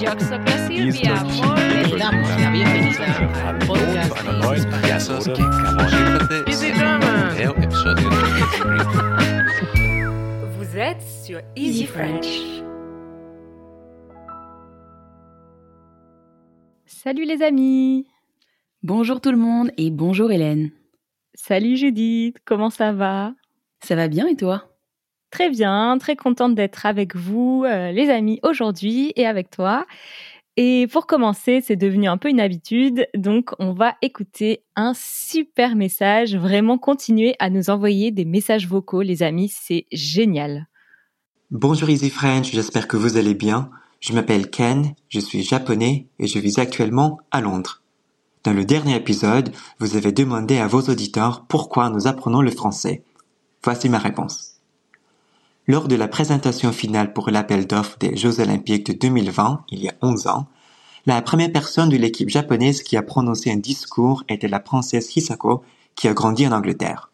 Silvia. Damos la bienvenida al podcast Vous êtes sur Easy French. Salut les amis. Bonjour tout le monde et bonjour Hélène. Salut Judith, comment ça va? Ça va bien et toi? Très bien, très contente d'être avec vous euh, les amis aujourd'hui et avec toi. Et pour commencer, c'est devenu un peu une habitude, donc on va écouter un super message, vraiment continuer à nous envoyer des messages vocaux les amis, c'est génial. Bonjour Easy French, j'espère que vous allez bien. Je m'appelle Ken, je suis japonais et je vis actuellement à Londres. Dans le dernier épisode, vous avez demandé à vos auditeurs pourquoi nous apprenons le français. Voici ma réponse. Lors de la présentation finale pour l'appel d'offres des Jeux Olympiques de 2020, il y a 11 ans, la première personne de l'équipe japonaise qui a prononcé un discours était la princesse Hisako, qui a grandi en Angleterre.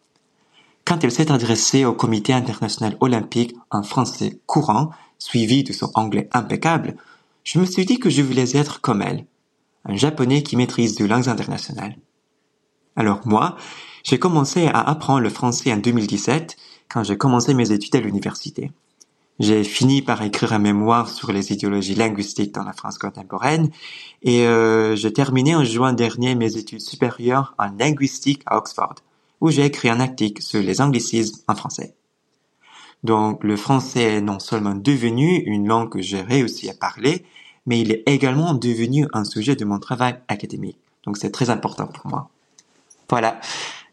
Quand elle s'est adressée au comité international olympique en français courant, suivi de son anglais impeccable, je me suis dit que je voulais être comme elle, un japonais qui maîtrise deux langues internationales. Alors moi, j'ai commencé à apprendre le français en 2017 quand j'ai commencé mes études à l'université. J'ai fini par écrire un mémoire sur les idéologies linguistiques dans la France contemporaine et euh, j'ai terminé en juin dernier mes études supérieures en linguistique à Oxford, où j'ai écrit un article sur les anglicismes en français. Donc le français est non seulement devenu une langue que j'ai réussi à parler, mais il est également devenu un sujet de mon travail académique. Donc c'est très important pour moi. Voilà.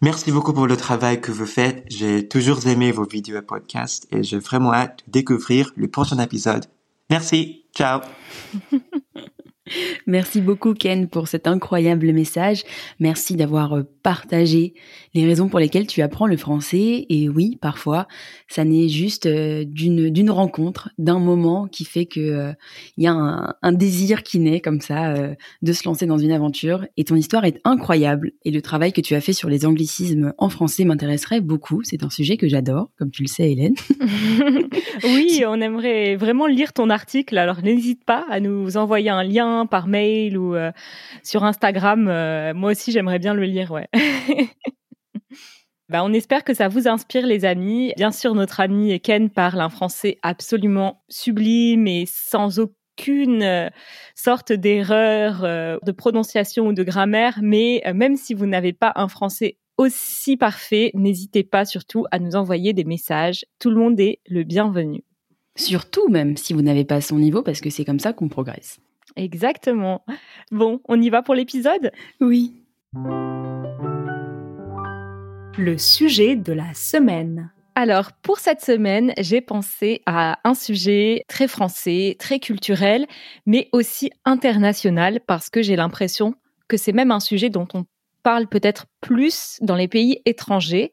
Merci beaucoup pour le travail que vous faites. J'ai toujours aimé vos vidéos et podcasts et j'ai vraiment hâte de découvrir le prochain épisode. Merci. Ciao. Merci beaucoup Ken pour cet incroyable message. Merci d'avoir euh, partagé les raisons pour lesquelles tu apprends le français. Et oui, parfois, ça n'est juste euh, d'une rencontre, d'un moment qui fait que euh, il y a un, un, désir qui naît comme ça de se lancer dans une aventure. Et ton histoire est incroyable. Et le travail que tu as fait sur les anglicismes en français m'intéresserait beaucoup. C'est un sujet que j'adore, comme tu le sais, Hélène. oui, on aimerait vraiment lire ton article. Alors n'hésite pas à nous envoyer un lien par mail ou euh, sur Instagram. Euh, moi aussi, j'aimerais bien le lire, ouais. bah, on espère que ça vous inspire, les amis. Bien sûr, notre ami Ken parle un français absolument sublime et sans aucune euh, sorte d'erreur de prononciation ou de grammaire. Mais même si vous n'avez pas un français aussi parfait, n'hésitez pas surtout à nous envoyer des messages. Tout le monde est le bienvenu. Surtout même si vous n'avez pas son niveau, parce que c'est comme ça qu'on progresse. Exactement. Bon, on y va pour l'épisode? Oui. Le sujet de la semaine. Alors, pour cette semaine, j'ai pensé à un sujet très français, très culturel, mais aussi international, parce que j'ai l'impression que c'est même un sujet dont on parle peut-être plus dans les pays étrangers,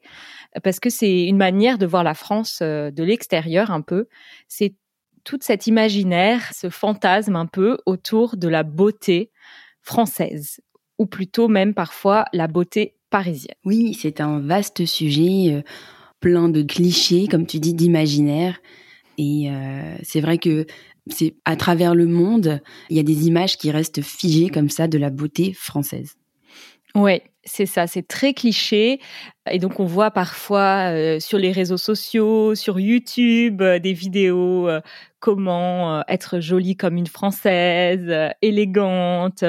parce que c'est une manière de voir la France euh, de l'extérieur un peu. C'est toute cet imaginaire, ce fantasme un peu autour de la beauté française, ou plutôt même parfois la beauté parisienne. Oui, c'est un vaste sujet, euh, plein de clichés, comme tu dis, d'imaginaire. Et euh, c'est vrai que c'est à travers le monde, il y a des images qui restent figées comme ça de la beauté française. Ouais, c'est ça, c'est très cliché. Et donc on voit parfois euh, sur les réseaux sociaux, sur YouTube, euh, des vidéos euh, comment être jolie comme une française, élégante,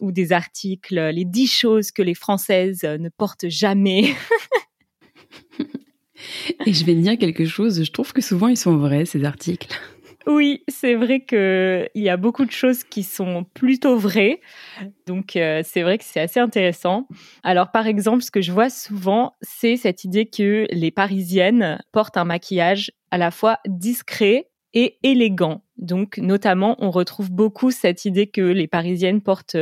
ou des articles, les dix choses que les françaises ne portent jamais. Et je vais dire quelque chose, je trouve que souvent ils sont vrais ces articles. Oui, c'est vrai qu'il y a beaucoup de choses qui sont plutôt vraies. Donc, euh, c'est vrai que c'est assez intéressant. Alors, par exemple, ce que je vois souvent, c'est cette idée que les Parisiennes portent un maquillage à la fois discret et élégant. Donc, notamment, on retrouve beaucoup cette idée que les Parisiennes portent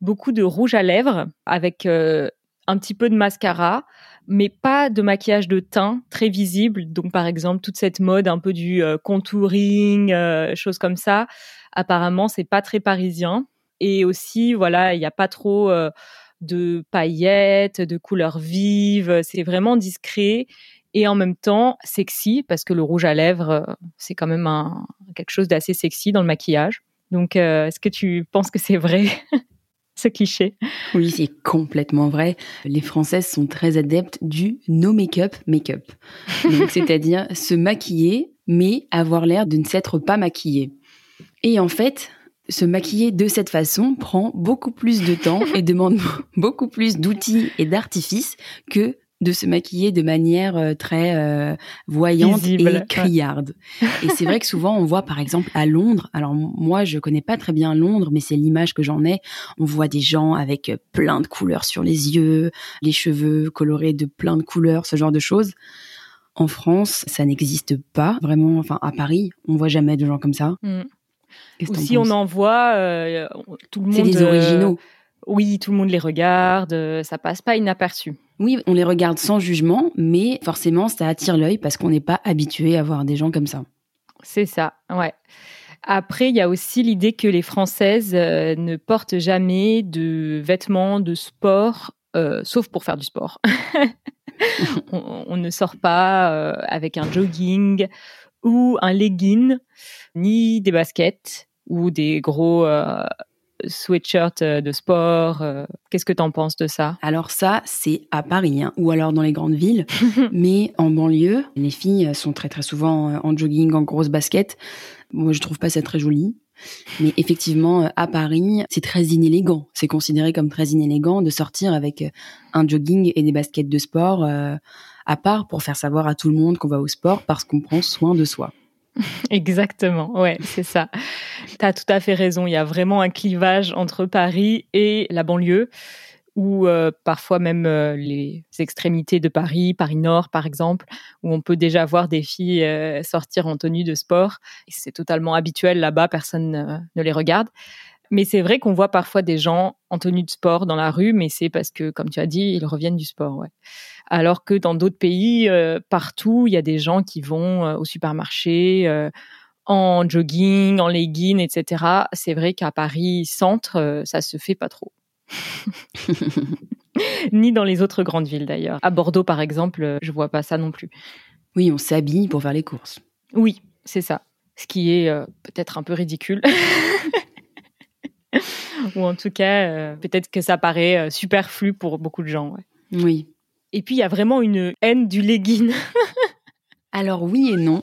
beaucoup de rouge à lèvres avec euh, un petit peu de mascara, mais pas de maquillage de teint très visible. Donc, par exemple, toute cette mode un peu du euh, contouring, euh, choses comme ça, apparemment, c'est pas très parisien. Et aussi, voilà, il n'y a pas trop euh, de paillettes, de couleurs vives. C'est vraiment discret et en même temps sexy parce que le rouge à lèvres, c'est quand même quelque chose d'assez sexy dans le maquillage. Donc, euh, est-ce que tu penses que c'est vrai? ce cliché Oui, c'est complètement vrai. Les Françaises sont très adeptes du no make-up make-up. Donc, c'est-à-dire se maquiller, mais avoir l'air de ne s'être pas maquillée. Et en fait, se maquiller de cette façon prend beaucoup plus de temps et demande beaucoup plus d'outils et d'artifices que de se maquiller de manière euh, très euh, voyante Visible, et criarde. Et c'est vrai que souvent on voit par exemple à Londres, alors moi je connais pas très bien Londres, mais c'est l'image que j'en ai, on voit des gens avec euh, plein de couleurs sur les yeux, les cheveux colorés de plein de couleurs, ce genre de choses. En France, ça n'existe pas vraiment. Enfin, à Paris, on voit jamais de gens comme ça. Mm. Qu'est-ce Ou si on en voit, euh, tout le monde. C'est des euh, originaux. oui, tout le monde les regarde, ça passe pas inaperçu. Oui, on les regarde sans jugement, mais forcément, ça attire l'œil parce qu'on n'est pas habitué à voir des gens comme ça. C'est ça, ouais. Après, il y a aussi l'idée que les Françaises euh, ne portent jamais de vêtements de sport, euh, sauf pour faire du sport. on, on ne sort pas euh, avec un jogging ou un legging, ni des baskets ou des gros sweatshirts euh, de sport. euh. Qu'est-ce que tu en penses de ça? Alors ça, c'est à Paris, hein, ou alors dans les grandes villes, mais en banlieue, les filles sont très très souvent euh, en jogging, en grosse basket. Moi, je trouve pas ça très joli. Mais effectivement, à Paris, c'est très inélégant. C'est considéré comme très inélégant de sortir avec un jogging et des baskets de sport, euh, à part pour faire savoir à tout le monde qu'on va au sport parce qu'on prend soin de soi. Exactement, ouais, c'est ça. Tu as tout à fait raison. Il y a vraiment un clivage entre Paris et la banlieue, ou euh, parfois même euh, les extrémités de Paris, Paris Nord par exemple, où on peut déjà voir des filles euh, sortir en tenue de sport. C'est totalement habituel là-bas, personne ne les regarde. Mais c'est vrai qu'on voit parfois des gens en tenue de sport dans la rue, mais c'est parce que, comme tu as dit, ils reviennent du sport. Alors que dans d'autres pays, partout, il y a des gens qui vont au supermarché en jogging, en legging, etc. C'est vrai qu'à Paris centre, euh, ça se fait pas trop. Ni dans les autres grandes villes d'ailleurs. À Bordeaux, par exemple, euh, je vois pas ça non plus. Oui, on s'habille pour faire les courses. Oui, c'est ça. Ce qui est euh, peut-être un peu ridicule. Ou en tout cas, euh, peut-être que ça paraît euh, superflu pour beaucoup de gens. ouais. Oui. Et puis, il y a vraiment une haine du legging. Alors oui et non.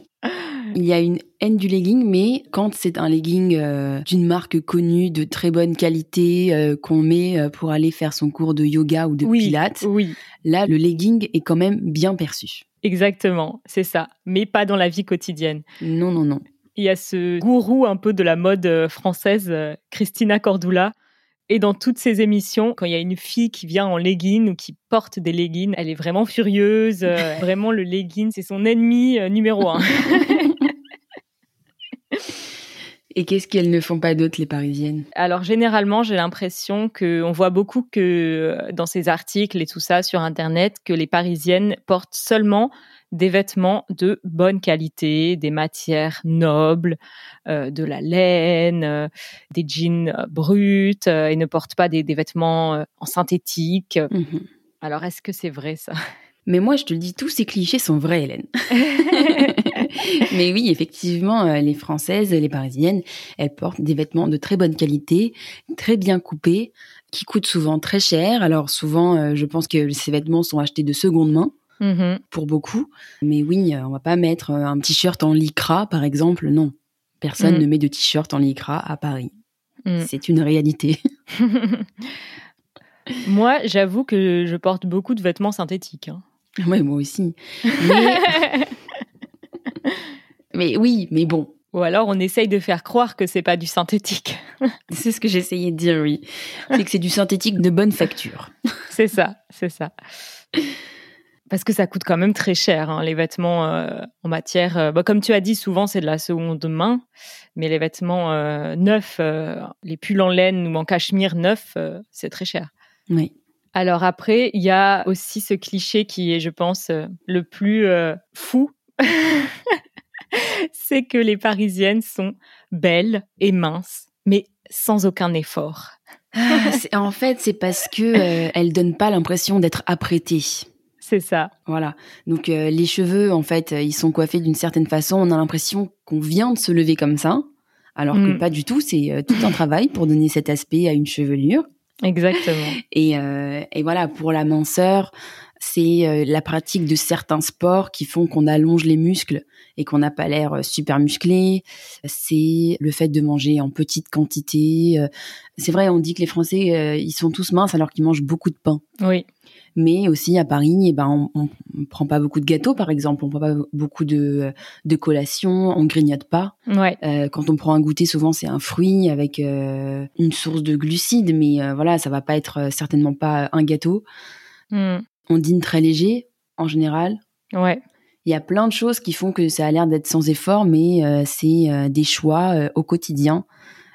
Il y a une haine du legging, mais quand c'est un legging euh, d'une marque connue, de très bonne qualité, euh, qu'on met euh, pour aller faire son cours de yoga ou de oui, pilates, oui, là, le legging est quand même bien perçu. exactement, c'est ça. Mais pas dans la vie quotidienne. Non, non, non. Il y a ce gourou un peu de la mode française, Christina Cordula. Et dans toutes ses émissions, quand il y a une fille qui vient en legging ou qui porte des leggings, elle est vraiment furieuse. euh, vraiment, le legging, c'est son ennemi euh, numéro un. Et qu'est-ce qu'elles ne font pas d'autre, les Parisiennes? Alors généralement, j'ai l'impression que on voit beaucoup que euh, dans ces articles et tout ça sur internet que les parisiennes portent seulement des vêtements de bonne qualité, des matières nobles, euh, de la laine, euh, des jeans euh, bruts et ne portent pas des, des vêtements en synthétique. Mhm. Alors est-ce que c'est vrai ça? Mais moi, je te le dis, tous ces clichés sont vrais, Hélène. Mais oui, effectivement, les Françaises, les Parisiennes, elles portent des vêtements de très bonne qualité, très bien coupés, qui coûtent souvent très cher. Alors souvent, je pense que ces vêtements sont achetés de seconde main Mhm. pour beaucoup. Mais oui, euh, on va pas mettre euh, un t-shirt en lycra, par exemple. Non, personne Mm. ne met de t-shirt en lycra à Paris. Mm. C'est une réalité. Moi, j'avoue que je porte beaucoup de vêtements synthétiques. hein. ouais, moi aussi. Mais, mais oui, mais bon, Ou alors on essaye de faire croire que c'est pas du synthétique. C'est ce que j'essayais de dire, oui. C'est que c'est du synthétique de bonne facture. C'est ça, c'est ça. Parce que ça coûte quand même très cher, hein, les vêtements euh, en matière. euh, bah, comme tu as dit, souvent c'est de la seconde main, mais les vêtements euh, neufs, les pulls en laine ou en cachemire neufs, c'est très cher. Oui. Alors après, il y a aussi ce cliché qui est, je pense, le plus fou. c'est que les Parisiennes sont belles et minces, mais sans aucun effort. Ah, en fait, c'est parce que elles donnent pas l'impression d'être apprêtées. C'est ça. Voilà. Donc euh, les cheveux, en fait, euh, ils sont coiffés d'une certaine façon. On a l'impression qu'on vient de se lever comme ça, Alors que Mm. pas du tout, c'est euh, tout un travail pour donner cet aspect à une chevelure. Exactement. Et, euh, et voilà, pour la minceur, c'est la pratique de certains sports qui font qu'on allonge les muscles et qu'on n'a pas l'air super musclé. C'est le fait de manger en petite quantité. C'est vrai, on dit que les Français, ils sont tous minces alors qu'ils mangent beaucoup de pain. Oui. Mais aussi à Paris, eh ben, on, on prend pas beaucoup de gâteaux, par exemple. On prend pas beaucoup de, de collations. On grignote pas. Ouais. Euh, quand on prend un goûter, souvent c'est un fruit avec euh, une source de glucides, mais euh, voilà, ça va pas être euh, certainement pas un gâteau. Mm. On dîne très léger en général. Ouais. Il y a plein de choses qui font que ça a l'air d'être sans effort, mais c'est des choix au quotidien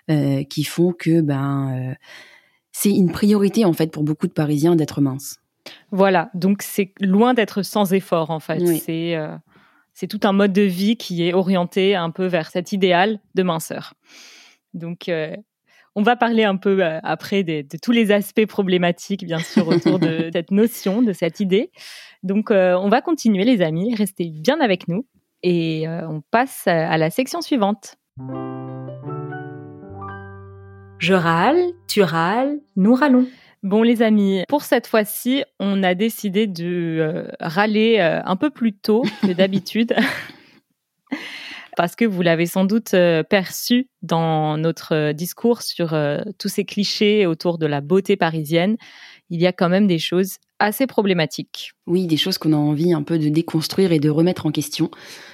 qui font que ben c'est une priorité en fait pour beaucoup de Parisiens d'être mince. Voilà, donc c'est loin d'être sans effort en fait. Oui. C'est euh, c'est tout un mode de vie qui est orienté un peu vers cet idéal de minceur. Donc euh, on va parler un peu euh, après des- de, tous les aspects problématiques bien sûr autour de cette notion, de cette idée. Donc euh, on va continuer les amis, restez bien avec nous et euh, on passe à la section suivante. Je râle, tu râles, nous râlons. Bon les amis, pour cette fois-ci, on a décidé de euh, râler euh, un peu plus tôt que d'habitude. Parce que vous l'avez sans doute euh, perçu dans notre discours sur tous ces clichés autour de la beauté parisienne, il y a quand même des choses assez problématiques. Oui, des choses qu'on a envie un peu de déconstruire et de remettre en question,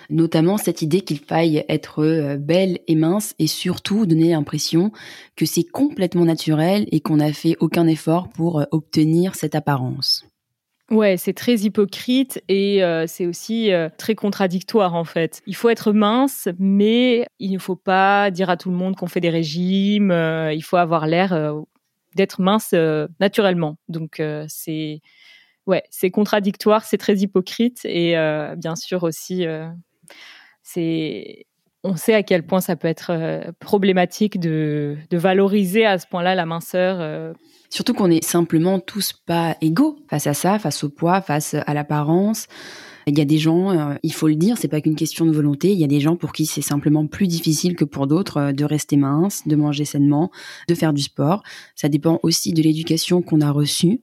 notamment cette idée qu'il faille être euh, belle et mince et surtout donner l'impression que c'est complètement naturel et qu'on n'a fait aucun effort pour euh, obtenir cette apparence. Ouais, c'est très hypocrite et euh, c'est aussi euh, très contradictoire en fait. Il faut être mince, mais il ne faut pas dire à tout le monde qu'on fait des régimes. euh, il faut avoir l'air euh, d'être mince euh, naturellement. Donc euh, c'est ouais, c'est contradictoire, c'est très hypocrite et euh, bien sûr aussi c'est on sait à quel point ça peut être problématique de, de valoriser à ce point-là la minceur. Surtout qu'on est simplement tous pas égaux face à ça, face au poids, face à l'apparence. Il y a des gens, euh, il faut le dire, c'est pas qu'une question de volonté. Il y a des gens pour qui c'est simplement plus difficile que pour d'autres euh, de rester mince, de manger sainement, de faire du sport. Ça dépend aussi de l'éducation qu'on a reçue.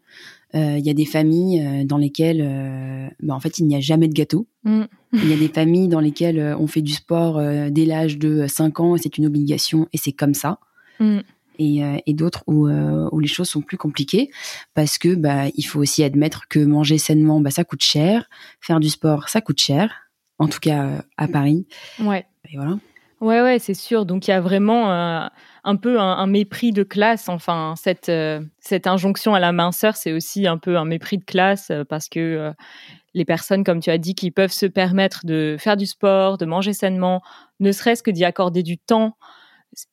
Euh, il y a des familles dans lesquelles, bah, en fait, il n'y a jamais de gâteau. Mm. Il y a des familles dans lesquelles on fait du sport dès l'âge de 5 ans et c'est une obligation et c'est comme ça mm, et, euh, et d'autres où, euh, où les choses sont plus compliquées parce que bah il faut aussi admettre que manger sainement bah ça coûte cher, faire du sport ça coûte cher, en tout cas euh, à Paris ouais. et voilà. Ouais, ouais, c'est sûr. Donc il y a vraiment euh, un peu un, un mépris de classe. Enfin, cette euh, cette injonction à la minceur, c'est aussi un peu un mépris de classe euh, parce que les personnes, comme tu as dit, qui peuvent se permettre de faire du sport, de manger sainement, ne serait-ce que d'y accorder du temps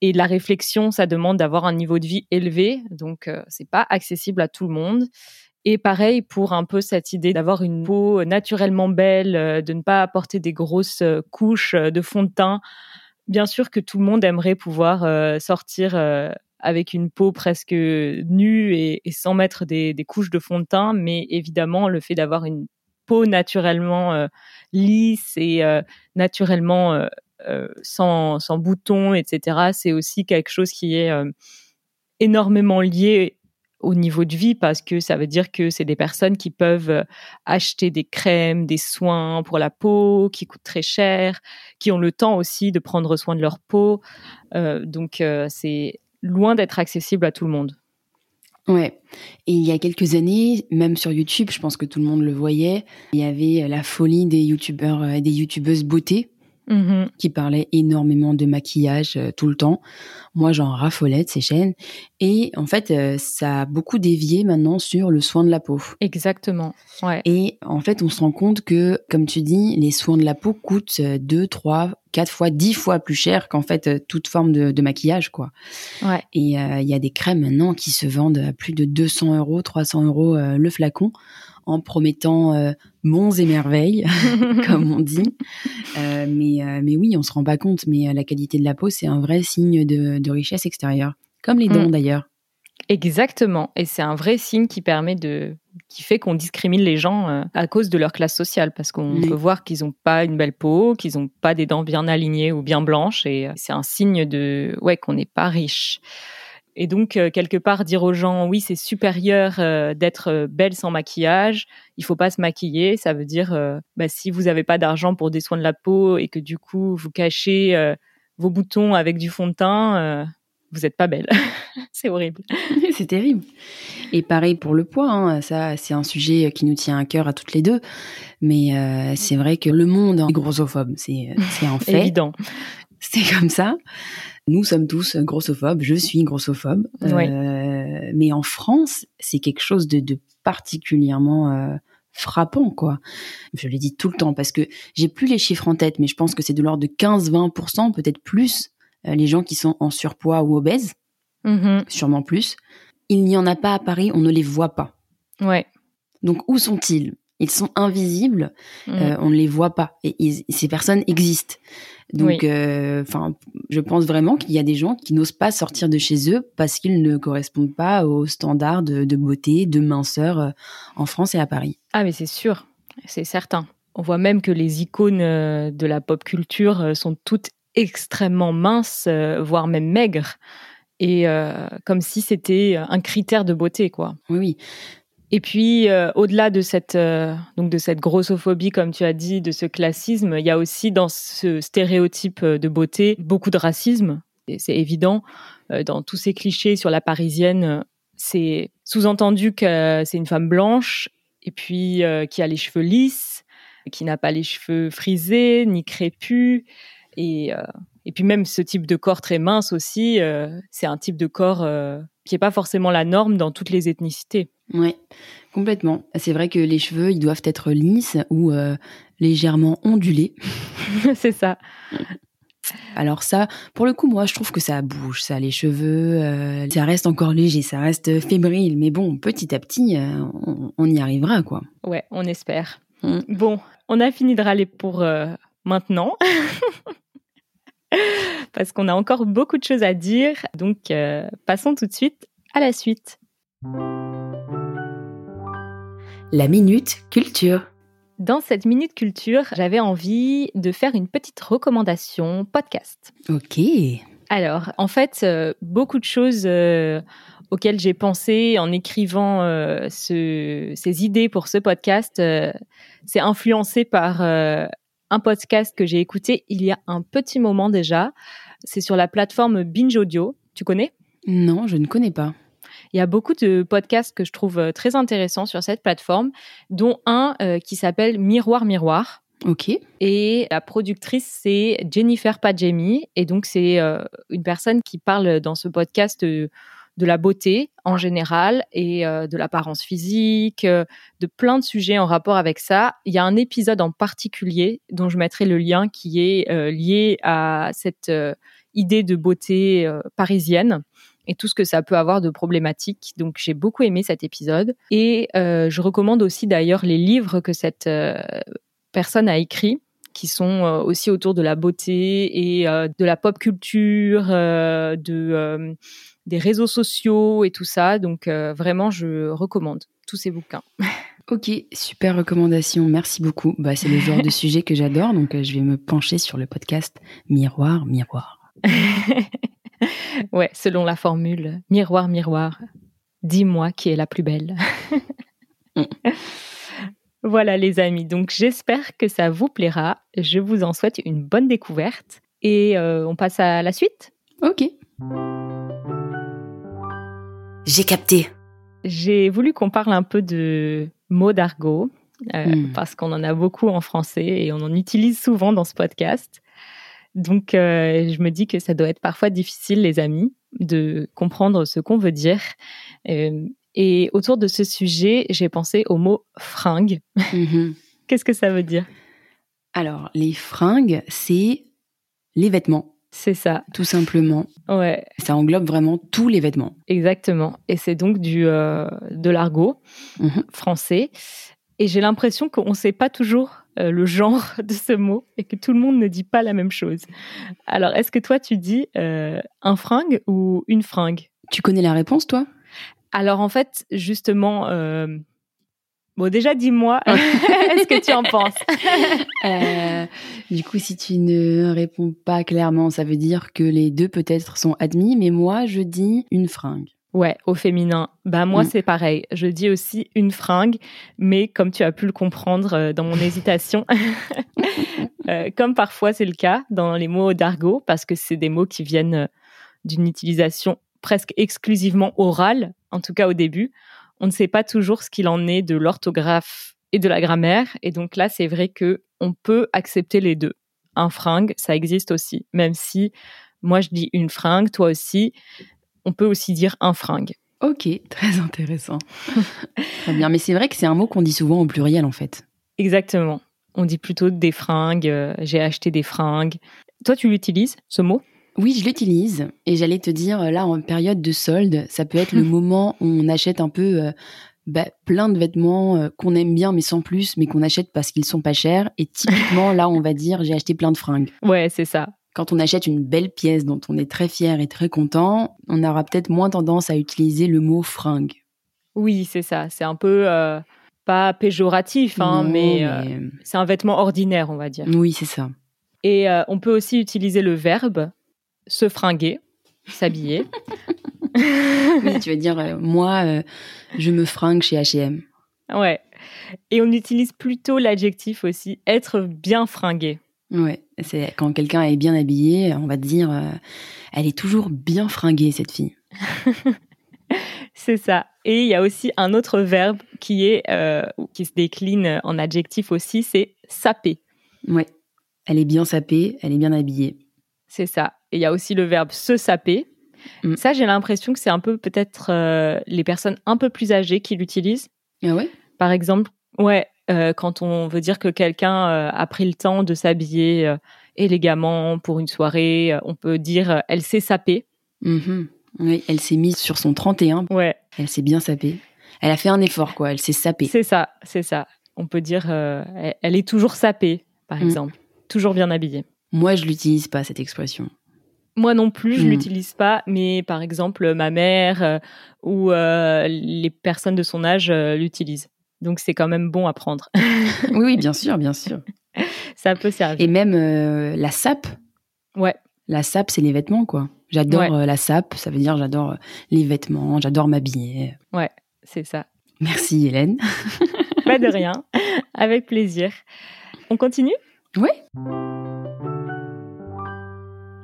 et la réflexion, ça demande d'avoir un niveau de vie élevé. Donc euh, c'est pas accessible à tout le monde. Et pareil pour un peu cette idée d'avoir une peau naturellement belle, euh, de ne pas apporter des grosses euh, couches euh, de fond de teint. Bien sûr que tout le monde aimerait pouvoir euh, sortir euh, avec une peau presque nue et, sans mettre des, des couches de fond de teint, mais évidemment le fait d'avoir une peau naturellement euh, lisse et euh, naturellement euh, euh, sans, sans boutons, etc., c'est aussi quelque chose qui est euh, énormément lié au niveau de vie parce que ça veut dire que c'est des personnes qui peuvent euh, acheter des crèmes, des soins pour la peau qui coûtent très cher, qui ont le temps aussi de prendre soin de leur peau. Euh, donc euh, c'est loin d'être accessible à tout le monde. Ouais. Et il y a quelques années, même sur YouTube, je pense que tout le monde le voyait, il y avait la folie des youtubeurs des youtubeuses beauté Mhm. qui parlaient énormément de maquillage euh, tout le temps. Moi, j'en raffolais de ces chaînes. Et en fait, euh, ça a beaucoup dévié maintenant sur le soin de la peau. Exactement. Ouais. Et en fait, on se rend compte que, comme tu dis, les soins de la peau coûtent euh, deux, trois, quatre fois, dix fois plus cher qu'en fait euh, toute forme de, de maquillage, quoi. Ouais. Et euh, il y a des crèmes maintenant qui se vendent à plus de 200 euros, 300 euros le flacon, en promettant euh, monts et merveilles, comme on dit. Euh, mais, euh, mais oui, on se rend pas compte. Mais la qualité de la peau, c'est un vrai signe de, de richesse extérieure, comme les dents Mm. d'ailleurs. Exactement. Et c'est un vrai signe qui permet de qui fait qu'on discrimine les gens à cause de leur classe sociale, parce qu'on Oui. peut voir qu'ils n'ont pas une belle peau, qu'ils n'ont pas des dents bien alignées ou bien blanches, et c'est un signe de ouais qu'on n'est pas riche. Et donc euh, quelque part dire aux gens oui c'est supérieur euh, d'être euh, belle sans maquillage, il faut pas se maquiller, ça veut dire euh, bah, si vous n'avez pas d'argent pour des soins de la peau et que du coup vous cachez euh, vos boutons avec du fond de teint, vous n'êtes pas belle. c'est horrible. c'est terrible. Et pareil pour le poids, hein, ça c'est un sujet qui nous tient à cœur à toutes les deux. Mais c'est vrai que le monde est grossophobe, c'est c'est un fait. Évident. C'est comme ça. Nous sommes tous grossophobes. Je suis grossophobe. Euh, mais en France, c'est quelque chose de, de particulièrement euh, frappant, quoi. Je l'ai dit tout le temps parce que j'ai plus les chiffres en tête, mais je pense que c'est de l'ordre de 15-20%, peut-être plus, euh, les gens qui sont en surpoids ou obèses, Mhm. sûrement plus. Il n'y en a pas à Paris, on ne les voit pas. Ouais. Donc où sont-ils? Ils sont invisibles, Mhm. euh, on ne les voit pas. Et ils- ces personnes existent. Donc, Oui. euh, je pense vraiment qu'il y a des gens qui n'osent pas sortir de chez eux parce qu'ils ne correspondent pas aux standards de, de beauté, de minceur euh, en France et à Paris. Ah, mais c'est sûr, c'est certain. On voit même que les icônes de la pop culture sont toutes extrêmement minces, voire même maigres. Et euh, comme si c'était un critère de beauté, quoi. Oui, oui. Et puis, euh, au-delà de cette, euh, donc de cette grossophobie, comme tu as dit, de ce classisme, il y a aussi dans ce stéréotype de beauté beaucoup de racisme. C'est évident. Euh, dans tous ces clichés sur la parisienne, euh, c'est sous-entendu que c'est une femme blanche et puis euh, qui a les cheveux lisses, qui n'a pas les cheveux frisés ni crépus. Et, euh, et puis même ce type de corps très mince aussi, euh, c'est un type de corps euh, qui n'est pas forcément la norme dans toutes les ethnicités. Ouais, complètement. C'est vrai que les cheveux, ils doivent être lisses ou euh, légèrement ondulés. c'est ça. Alors ça, pour le coup, moi, je trouve que ça bouge, ça, les cheveux, euh, ça reste encore léger, ça reste fébrile. Mais bon, petit à petit, euh, on, on y arrivera, quoi. Ouais, on espère. Mm. Bon, on a fini de râler pour euh, maintenant. Parce qu'on a encore beaucoup de choses à dire. Donc, euh, passons tout de suite à la suite. La minute culture. Dans cette minute culture, j'avais envie de faire une petite recommandation podcast. Ok. Alors, en fait, euh, beaucoup de choses euh, auxquelles j'ai pensé en écrivant euh, ce- ces idées pour ce podcast, c'est influencé par un podcast que j'ai écouté il y a un petit moment déjà. C'est sur la plateforme Binge Audio. Tu connais? Non, je ne connais pas. il y a beaucoup de podcasts que je trouve euh, très intéressants sur cette plateforme, dont un euh, qui s'appelle Miroir Miroir. Ok. Et la productrice, c'est Jennifer Padjemi. Et donc, c'est euh, une personne qui parle dans ce podcast euh, de la beauté en général et euh, de l'apparence physique, euh, de plein de sujets en rapport avec ça. Il y a un épisode en particulier dont je mettrai le lien qui est euh, lié à cette idée de beauté parisienne et tout ce que ça peut avoir de problématique. Donc j'ai beaucoup aimé cet épisode. Et je recommande aussi d'ailleurs les livres que cette personne a écrits qui sont aussi autour de la beauté et de la pop culture, de, des réseaux sociaux et tout ça. Donc euh, vraiment, je recommande tous ces bouquins. Ok, super recommandation. Merci beaucoup. Bah, c'est le genre de sujet que j'adore, donc euh, je vais me pencher sur le podcast Miroir, Miroir. ouais, selon la formule miroir, miroir, dis-moi qui est la plus belle. voilà les amis, donc j'espère que ça vous plaira. Je vous en souhaite une bonne découverte et euh, on passe à la suite. Ok. J'ai capté. J'ai voulu qu'on parle un peu de mots d'argot euh, Hmm. parce qu'on en a beaucoup en français et on en utilise souvent dans ce podcast. Donc, euh, je me dis que ça doit être parfois difficile, les amis, de comprendre ce qu'on veut dire. Euh, et autour de ce sujet, j'ai pensé au mot fringue. Mhm. Qu'est-ce que ça veut dire? Alors, les fringues, c'est les vêtements, C'est ça. tout simplement. Ouais, Ça englobe vraiment tous les vêtements. exactement. Et c'est donc du euh, de l'argot Mhm. français. Et j'ai l'impression qu'on ne sait pas toujours euh, le genre de ce mot et que tout le monde ne dit pas la même chose. Alors, est-ce que toi, tu dis euh, un fringue ou une fringue? Tu connais la réponse, toi? Alors, en fait, justement, Bon, déjà, dis-moi, est-ce que tu en penses Euh, du coup, si tu ne réponds pas clairement, ça veut dire que les deux peut-être sont admis, mais moi, je dis une fringue. Ouais, au féminin. Bah moi Mm. c'est pareil. Je dis aussi une fringue, mais comme tu as pu le comprendre euh, dans mon hésitation, euh, comme parfois c'est le cas dans les mots d'argot, parce que c'est des mots qui viennent d'une utilisation presque exclusivement orale, en tout cas au début, on ne sait pas toujours ce qu'il en est de l'orthographe et de la grammaire, et donc là c'est vrai que on peut accepter les deux. Un fringue, ça existe aussi, même si moi je dis une fringue, toi aussi, on peut aussi dire un fringue. Ok, très intéressant. très bien, mais c'est vrai que c'est un mot qu'on dit souvent au pluriel en fait. Exactement. On dit plutôt des fringues, euh, j'ai acheté des fringues. Toi, tu l'utilises, ce mot? Oui, je l'utilise et j'allais te dire là en période de solde, ça peut être le moment où on achète un peu euh, bah, plein de vêtements euh, qu'on aime bien mais sans plus, mais qu'on achète parce qu'ils sont pas chers. Et typiquement là, on va dire j'ai acheté plein de fringues. Ouais, c'est ça. Quand on achète une belle pièce dont on est très fier et très content, on aura peut-être moins tendance à utiliser le mot fringue. Oui, c'est ça. C'est un peu euh, pas péjoratif, hein, Non, mais, c'est un vêtement ordinaire, on va dire. oui, c'est ça. Et on peut aussi utiliser le verbe se fringuer, s'habiller. Oui, tu vas dire euh, moi, euh, je me fringue chez H&M. ouais. Et on utilise plutôt l'adjectif aussi être bien fringué. Ouais, c'est quand quelqu'un est bien habillé, on va dire, euh, elle est toujours bien fringuée cette fille. C'est ça. Et il y a aussi un autre verbe qui est qui se décline en adjectif aussi, c'est saper. Ouais, elle est bien sapée, elle est bien habillée. C'est ça. Et il y a aussi le verbe se saper. Mm. Ça, j'ai l'impression que c'est un peu peut-être euh, les personnes un peu plus âgées qui l'utilisent. Ah ouais? Par exemple, ouais, euh, quand on veut dire que quelqu'un euh, a pris le temps de s'habiller élégamment pour une soirée, on peut dire elle s'est sapée. Mhm. Oui, elle s'est mise sur son 31, Ouais, elle s'est bien sapée. Elle a fait un effort, quoi, elle s'est sapée. c'est ça, c'est ça. On peut dire elle, elle est toujours sapée, par Mm. exemple, toujours bien habillée. Moi, je l'utilise pas, cette expression. Moi non plus, je Mm. l'utilise pas, mais par exemple, ma mère euh, ou euh, les personnes de son âge euh, l'utilisent. Donc c'est quand même bon à prendre. oui, oui, bien sûr, bien sûr. ça peut servir. Et même la sape. Ouais. La sape, c'est les vêtements, quoi. J'adore Ouais. la sape, ça veut dire j'adore les vêtements, j'adore m'habiller. C'est ça. Merci Hélène. Pas de rien. Avec plaisir. On continue? Ouais.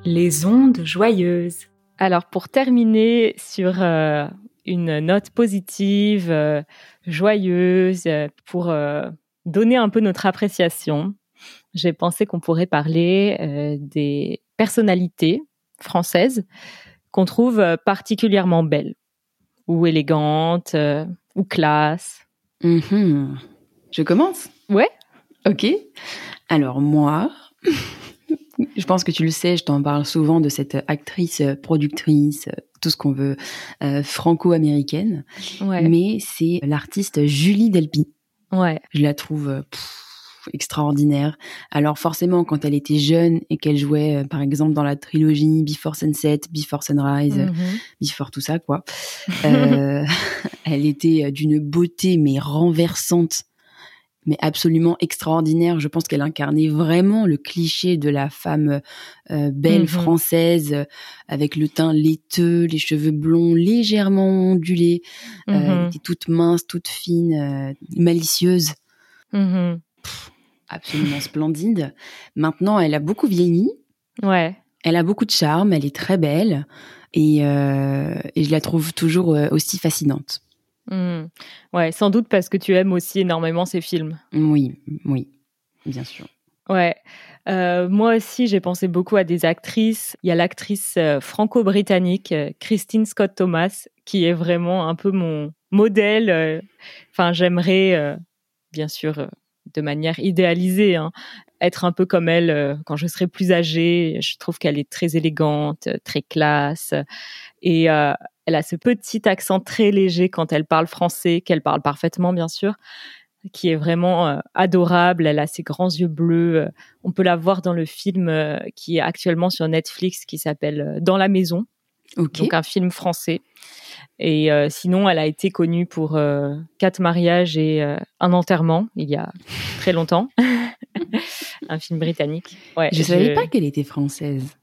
Les ondes joyeuses. Alors pour terminer sur euh, une note positive, euh, joyeuse, euh, pour euh, donner un peu notre appréciation, j'ai pensé qu'on pourrait parler euh, des personnalités françaises qu'on trouve particulièrement belles ou élégantes euh, ou classe. Mhm. Je commence? Ouais. Ok. Alors moi, je pense que tu le sais, je t'en parle souvent de cette actrice, euh, productrice, euh, tout ce qu'on veut, euh, franco-américaine. Ouais. Mais c'est l'artiste Julie Delpy. Ouais. Je la trouve pff, extraordinaire. Alors forcément, quand elle était jeune et qu'elle jouait, par exemple, dans la trilogie Before Sunset, Before Sunrise, Mhm. Before tout ça, quoi, euh, elle était d'une beauté mais renversante, mais absolument extraordinaire. Je pense qu'elle incarnait vraiment le cliché de la femme euh, belle Mhm. française euh, avec le teint laiteux, les cheveux blonds légèrement ondulés. Euh, elle Mhm. était toute mince, toute fine, euh, malicieuse, Mhm. absolument splendide. Maintenant, elle a beaucoup vieilli. Ouais. Elle a beaucoup de charme, elle est très belle et, euh, et je la trouve toujours euh, aussi fascinante. Mhm. Ouais, sans doute parce que tu aimes aussi énormément ces films. Oui, oui, bien sûr. Ouais. Euh, moi aussi, j'ai pensé beaucoup à des actrices. Il y a l'actrice euh, franco-britannique euh, Christine Scott Thomas, qui est vraiment un peu mon modèle. Enfin, j'aimerais, bien sûr, de manière idéalisée, hein, être un peu comme elle quand je serai plus âgée. Je trouve qu'elle est très élégante, très classe, et euh, elle a ce petit accent très léger quand elle parle français, qu'elle parle parfaitement, bien sûr qui est vraiment euh, adorable. Elle a ses grands yeux bleus. Euh, On peut la voir dans le film euh, qui est actuellement sur Netflix qui s'appelle Dans la maison, donc un film français. Et euh, sinon, elle a été connue pour euh, quatre mariages et euh, un enterrement il y a très longtemps. un film britannique. Ouais, Je savais pas qu'elle était française.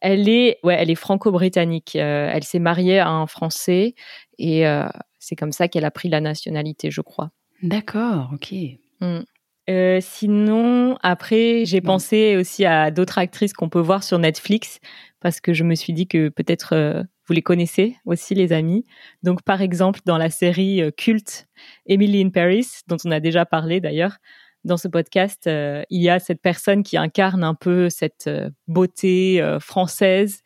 Elle est, ouais, elle est franco-britannique. Euh, elle s'est mariée à un Français et euh, c'est comme ça qu'elle a pris la nationalité, je crois. D'accord, ok. Mm. Euh, sinon, après, j'ai Bon. pensé aussi à d'autres actrices qu'on peut voir sur Netflix parce que je me suis dit que peut-être vous les connaissez aussi, les amis. Donc, par exemple, dans la série culte Emily in Paris, dont on a déjà parlé d'ailleurs dans ce podcast, euh, il y a cette personne qui incarne un peu cette euh, beauté euh, française.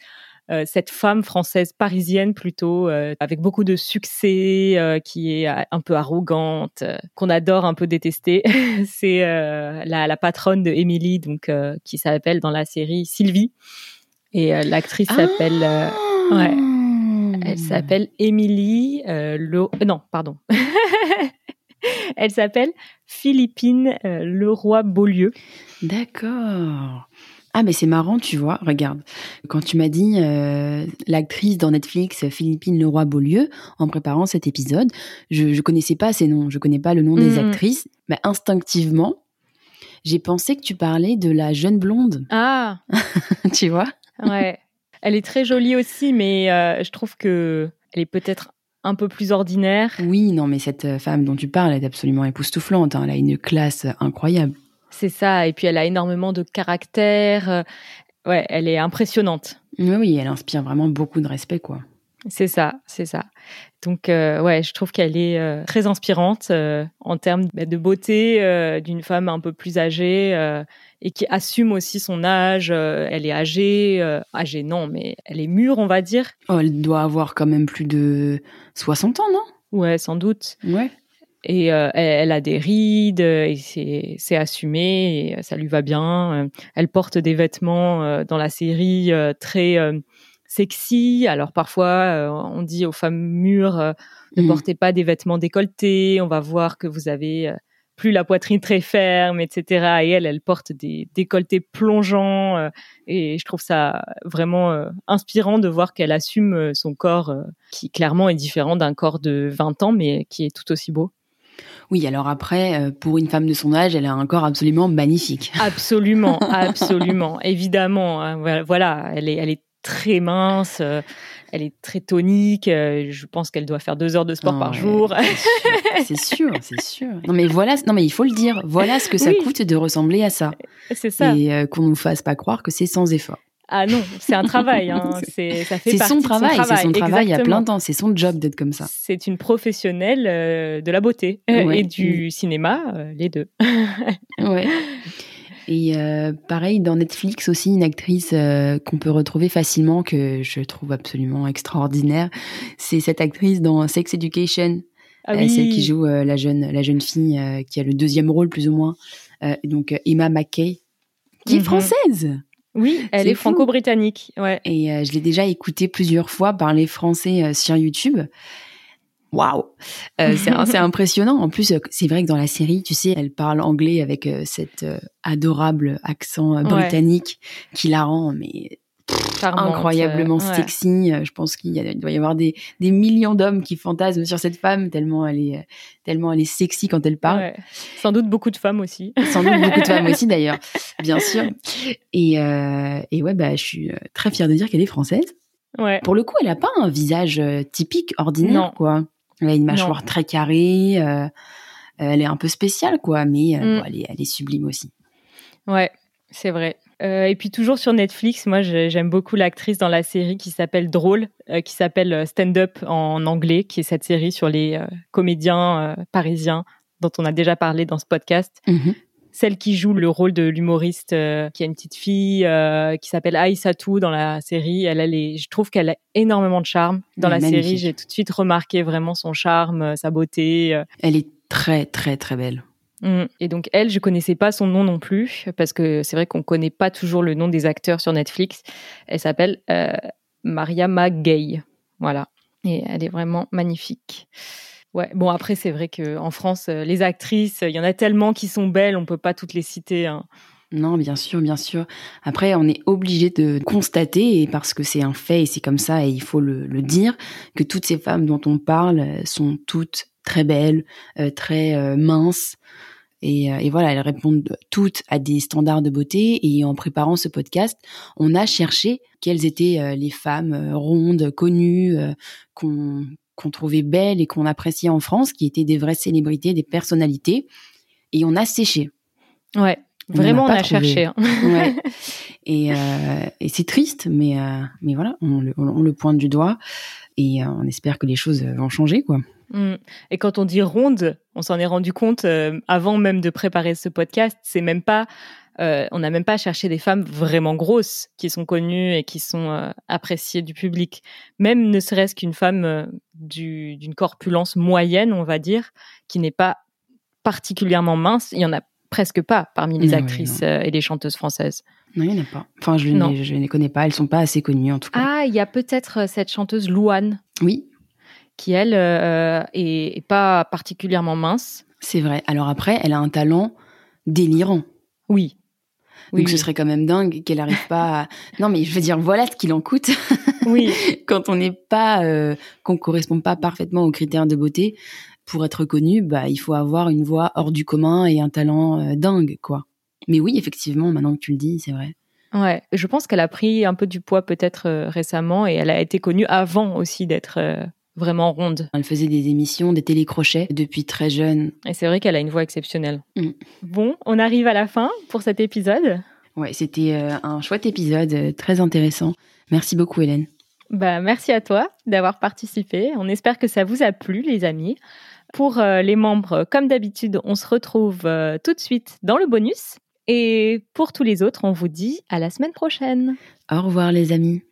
euh, cette femme française parisienne plutôt avec beaucoup de succès qui est un peu arrogante qu'on adore un peu détester c'est la, la patronne de Emily donc qui s'appelle dans la série Sylvie et l'actrice s'appelle euh, ouais. elle s'appelle Emily Lo- euh, non pardon elle s'appelle Philippine euh, Leroy-Beaulieu D'accord. Ah, mais c'est marrant, tu vois. Regarde, quand tu m'as dit euh, l'actrice dans Netflix, Philippine Leroy-Beaulieu, en préparant cet épisode, je, je connaissais pas ces noms, je connais pas le nom des Mhm. actrices, mais instinctivement, j'ai pensé que tu parlais de la jeune blonde, ah tu vois? Ouais. Elle est très jolie aussi, mais euh, je trouve que elle est peut-être un peu plus ordinaire. Oui, non, mais cette euh, femme dont tu parles est absolument époustouflante. hein. Elle a une classe incroyable. C'est ça. Et puis elle a énormément de caractère. Euh, Ouais, elle est impressionnante. Oui, oui, elle inspire vraiment beaucoup de respect, quoi. C'est ça, c'est ça. Donc euh, ouais, je trouve qu'elle est euh, très inspirante euh, en termes bah, de beauté euh, d'une femme un peu plus âgée et qui assume aussi son âge. Elle est âgée, âgée non, mais elle est mûre, on va dire. Oh, elle doit avoir quand même plus de 60 ans, non? Ouais, sans doute. Ouais. Et elle, elle a des rides et c'est assumé et ça lui va bien. Elle porte des vêtements dans la série très sexy. Alors parfois euh, on dit aux femmes mûres euh, ne Mhm. portez pas des vêtements décolletés. On va voir que vous avez euh, plus la poitrine très ferme, etc. Et elle, elle porte des décolletés plongeants. et je trouve ça vraiment inspirant de voir qu'elle assume son corps qui clairement est différent d'un corps de 20 ans, mais qui est tout aussi beau. Oui, alors après, pour une femme de son âge, elle a un corps absolument magnifique. Absolument, absolument, évidemment. hein, voilà- Voilà, elle est, elle est très mince, euh, elle est très tonique. euh, Je pense qu'elle doit faire deux heures de sport par jour. C'est sûr, c'est sûr. Non mais voilà, non mais il faut le dire. Voilà ce que ça Oui. coûte de ressembler à ça, C'est ça. et euh, qu'on nous fasse pas croire que c'est sans effort. Ah non, c'est un travail. Hein. C'est, son travail, c'est son travail à plein temps, c'est son job d'être comme ça. C'est une professionnelle euh, de la beauté euh, Ouais. et du cinéma, euh, les deux. Ouais. Et euh, pareil, dans Netflix aussi, une actrice euh, qu'on peut retrouver facilement, que je trouve absolument extraordinaire, c'est cette actrice dans Sex Education, Ah Euh, celle qui joue euh, la jeune la jeune fille euh, qui a le deuxième rôle plus ou moins, Euh, donc Emma McKay, qui est Mhm. française. Oui, elle est fou. franco-britannique. Ouais. Et euh, je l'ai déjà écoutée plusieurs fois parler français euh, sur YouTube. Waouh, Euh, c'est impressionnant. En plus, euh, c'est vrai que dans la série, tu sais, elle parle anglais avec euh, cet euh, adorable accent euh, Ouais. britannique qui la rend mais Charmante, incroyablement ouais. sexy. Je pense qu'il doit y avoir des, des millions d'hommes qui fantasment sur cette femme tellement elle est tellement elle est sexy quand elle parle. Ouais. Sans doute beaucoup de femmes aussi. Sans doute beaucoup de femmes aussi d'ailleurs, bien sûr. Et, et ouais, bah, je suis très fière de dire qu'elle est française. Ouais. Pour le coup, elle a pas un visage typique, ordinaire, Non. quoi. Elle a une mâchoire très carrée. euh, elle est un peu spéciale, quoi, mais euh, Mm. bon, elle, est, elle est sublime aussi. Ouais, c'est vrai. Euh, et puis toujours sur Netflix, moi j'aime beaucoup l'actrice dans la série qui s'appelle Drôle, euh, qui s'appelle euh, Stand Up en anglais, qui est cette série sur les euh, comédiens euh, parisiens dont on a déjà parlé dans ce podcast. Mhm. Celle qui joue le rôle de l'humoriste, euh, qui a une petite fille euh, qui s'appelle Aïssatou dans la série. Elle, elle est, je trouve qu'elle a énormément de charme dans la série. J'ai tout de suite remarqué vraiment son charme, euh, sa beauté. Elle est très, très, très belle. Mm. Et donc elle, je connaissais pas son nom non plus parce que c'est vrai qu'on connaît pas toujours le nom des acteurs sur Netflix. Elle s'appelle euh, Mariama Gay, voilà. Et elle est vraiment magnifique. Ouais. Bon après c'est vrai que en France, euh, les actrices, il y en a tellement qui sont belles, on peut pas toutes les citer. hein. Non, bien sûr, bien sûr. Après, on est obligé de constater, et parce que c'est un fait et c'est comme ça, et il faut le, dire, que toutes ces femmes dont on parle sont toutes très belles, euh, très euh, minces. Et, euh, et, voilà, elles répondent toutes à des standards de beauté. Et en préparant ce podcast, on a cherché quelles étaient les femmes rondes, connues, qu'on qu'on trouvait belles et qu'on appréciait en France, qui étaient des vraies célébrités, des personnalités. Et on a séché. Ouais, Vraiment, on, a, cherché. Hein. Ouais. Et, euh, et c'est triste, mais, euh, mais voilà, on le, on le, pointe du doigt et euh, on espère que les choses vont changer, quoi. Mm. Et quand on dit ronde, on s'en est rendu compte avant même de préparer ce podcast. C'est même pas, euh, on n'a même pas cherché des femmes vraiment grosses qui sont connues et qui sont appréciées du public. Même ne serait-ce qu'une femme d'une corpulence moyenne, on va dire, qui n'est pas particulièrement mince. Il y en a presque pas parmi les actrices euh, et les chanteuses françaises. Non, il n'y en a pas. Enfin, je, ne les connais pas. Elles sont pas assez connues en tout cas. Ah, il y a peut-être euh, cette chanteuse Louane. Oui. Qui elle euh, est, pas particulièrement mince. C'est vrai. Alors après, elle a un talent délirant. Oui. Donc ce serait quand même dingue qu'elle n'arrive pas. À... Non, mais je veux dire, voilà ce qu'il en coûte. Oui. Quand on n'est pas, qu'on correspond pas parfaitement aux critères de beauté, pour être connu, bah, il faut avoir une voix hors du commun et un talent euh, dingue, quoi. Mais oui, effectivement, maintenant que tu le dis, c'est vrai. Ouais, je pense qu'elle a pris un peu du poids peut-être euh, récemment et elle a été connue avant aussi d'être euh, vraiment ronde. Elle faisait des émissions, des télécrochets depuis très jeune. Et c'est vrai qu'elle a une voix exceptionnelle. Mm. Bon, on arrive à la fin pour cet épisode. Ouais, c'était un chouette épisode, très intéressant. Merci beaucoup Hélène. Bah, merci à toi d'avoir participé. On espère que ça vous a plu les amis. Pour euh, les membres, comme d'habitude, on se retrouve euh, tout de suite dans le bonus. Et pour tous les autres, on vous dit à la semaine prochaine. Au revoir les amis.